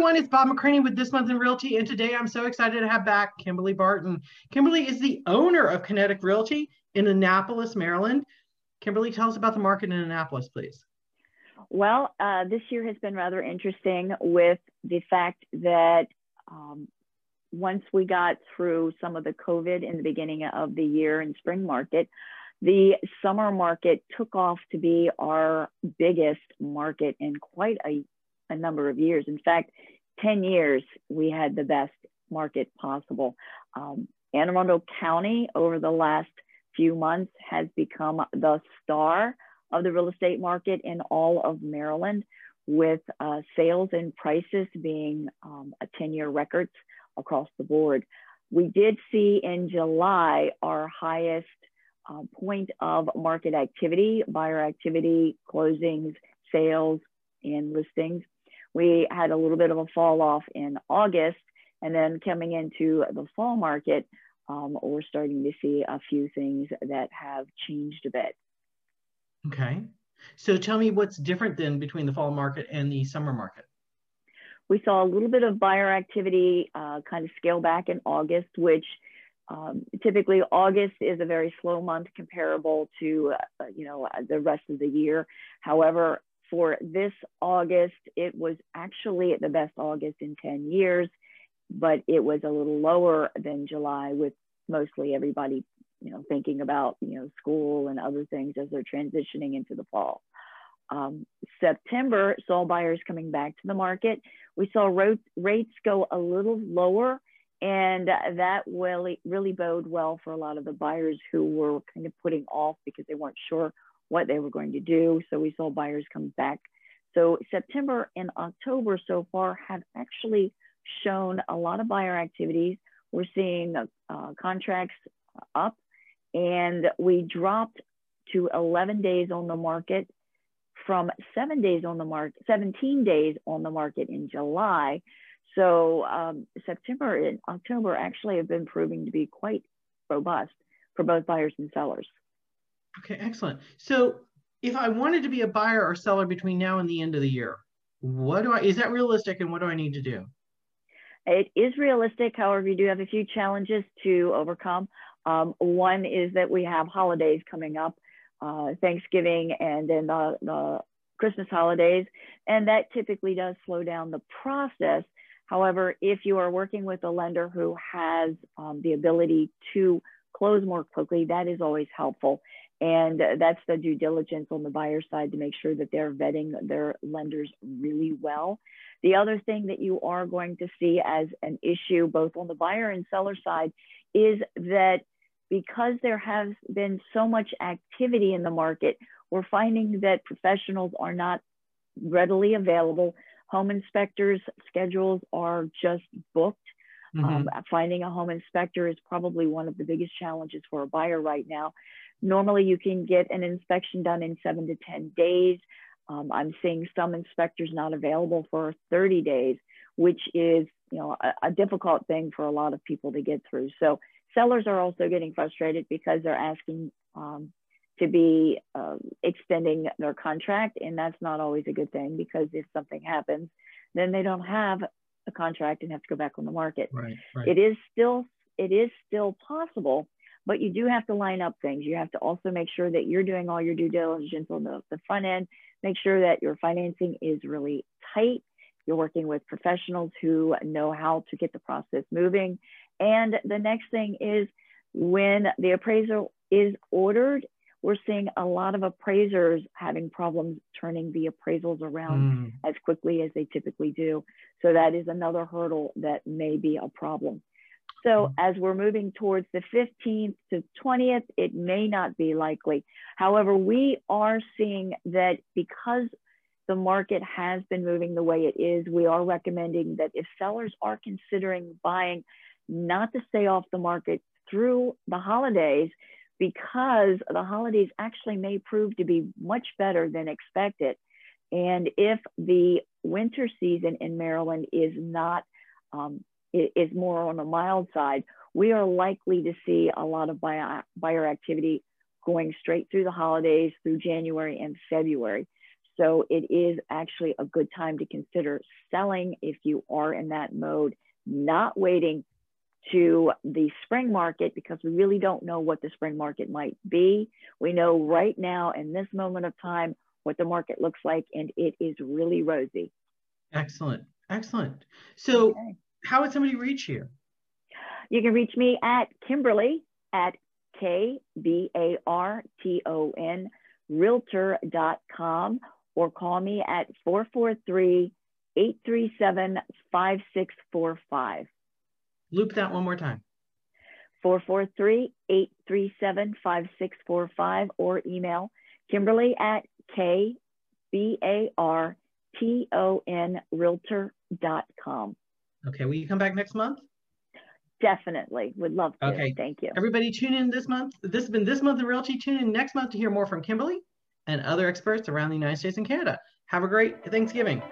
everyone, it's Bob McCraney with This Month in Realty, and today I'm so excited to have back Kimberly Barton. Kimberly is the owner of Kinetic Realty in Annapolis, Maryland. Kimberly, tell us about the market in Annapolis, please. Well, uh, this year has been rather interesting with the fact that um, once we got through some of the COVID in the beginning of the year in spring market, the summer market took off to be our biggest market in quite a, a number of years. In fact, 10 years, we had the best market possible. Um, Anne Arundel County over the last few months has become the star of the real estate market in all of Maryland, with uh, sales and prices being um, a 10 year records across the board. We did see in July our highest uh, point of market activity, buyer activity, closings, sales, and listings. We had a little bit of a fall off in August, and then coming into the fall market, um, we're starting to see a few things that have changed a bit. Okay. So tell me what's different then between the fall market and the summer market? We saw a little bit of buyer activity uh, kind of scale back in August, which um, typically August is a very slow month comparable to, uh, you know, the rest of the year. However, for this August, it was actually the best August in 10 years, but it was a little lower than July with mostly everybody, you know, thinking about, you know, school and other things as they're transitioning into the fall. Um, September saw buyers coming back to the market. We saw rates go a little lower and that really, really bode well for a lot of the buyers who were kind of putting off because they weren't sure what they were going to do. So we saw buyers come back. So September and October so far have actually shown a lot of buyer activities. We're seeing uh, contracts up and we dropped to 11 days on the market from seven days on the market, 17 days on the market in July. So um, September and October actually have been proving to be quite robust for both buyers and sellers. Okay, excellent. So if I wanted to be a buyer or seller between now and the end of the year, what do I, is that realistic and what do I need to do? It is realistic. However, you do have a few challenges to overcome. Um, one is that we have holidays coming up, uh, Thanksgiving and then the, the Christmas holidays, and that typically does slow down the process However, if you are working with a lender who has um, the ability to close more quickly, that is always helpful. And that's the due diligence on the buyer side to make sure that they're vetting their lenders really well. The other thing that you are going to see as an issue, both on the buyer and seller side, is that because there has been so much activity in the market, we're finding that professionals are not readily available home inspectors schedules are just booked. Mm-hmm. Um, finding a home inspector is probably one of the biggest challenges for a buyer right now. Normally, you can get an inspection done in seven to 10 days. Um, I'm seeing some inspectors not available for 30 days, which is you know a, a difficult thing for a lot of people to get through. So sellers are also getting frustrated because they're asking um, to be um, extending their contract. And that's not always a good thing because if something happens, then they don't have a contract and have to go back on the market. Right, right. It is still it is still possible, but you do have to line up things. You have to also make sure that you're doing all your due diligence on the, the front end, make sure that your financing is really tight. You're working with professionals who know how to get the process moving. And the next thing is when the appraisal is ordered we're seeing a lot of appraisers having problems turning the appraisals around mm. as quickly as they typically do. So that is another hurdle that may be a problem. So mm. as we're moving towards the 15th to 20th, it may not be likely. However, we are seeing that because the market has been moving the way it is, we are recommending that if sellers are considering buying, not to stay off the market through the holidays, because the holidays actually may prove to be much better than expected. And if the winter season in Maryland is not, um, is more on the mild side, we are likely to see a lot of buyer, buyer activity going straight through the holidays through January and February. So it is actually a good time to consider selling if you are in that mode, not waiting to the spring market because we really don't know what the spring market might be. We know right now in this moment of time what the market looks like, and it is really rosy. Excellent. Excellent. So, okay. How would somebody reach you? You can reach me at Kimberly at K B A R T O N realtor.com or call me at 443 837 5645. Loop that one more time. 443 837 5645 or email Kimberly at K B A R T O N realtor.com. Okay, will you come back next month? Definitely. Would love to. Okay. Thank you. Everybody tune in this month. This has been This Month in Realty. Tune in next month to hear more from Kimberly and other experts around the United States and Canada. Have a great Thanksgiving.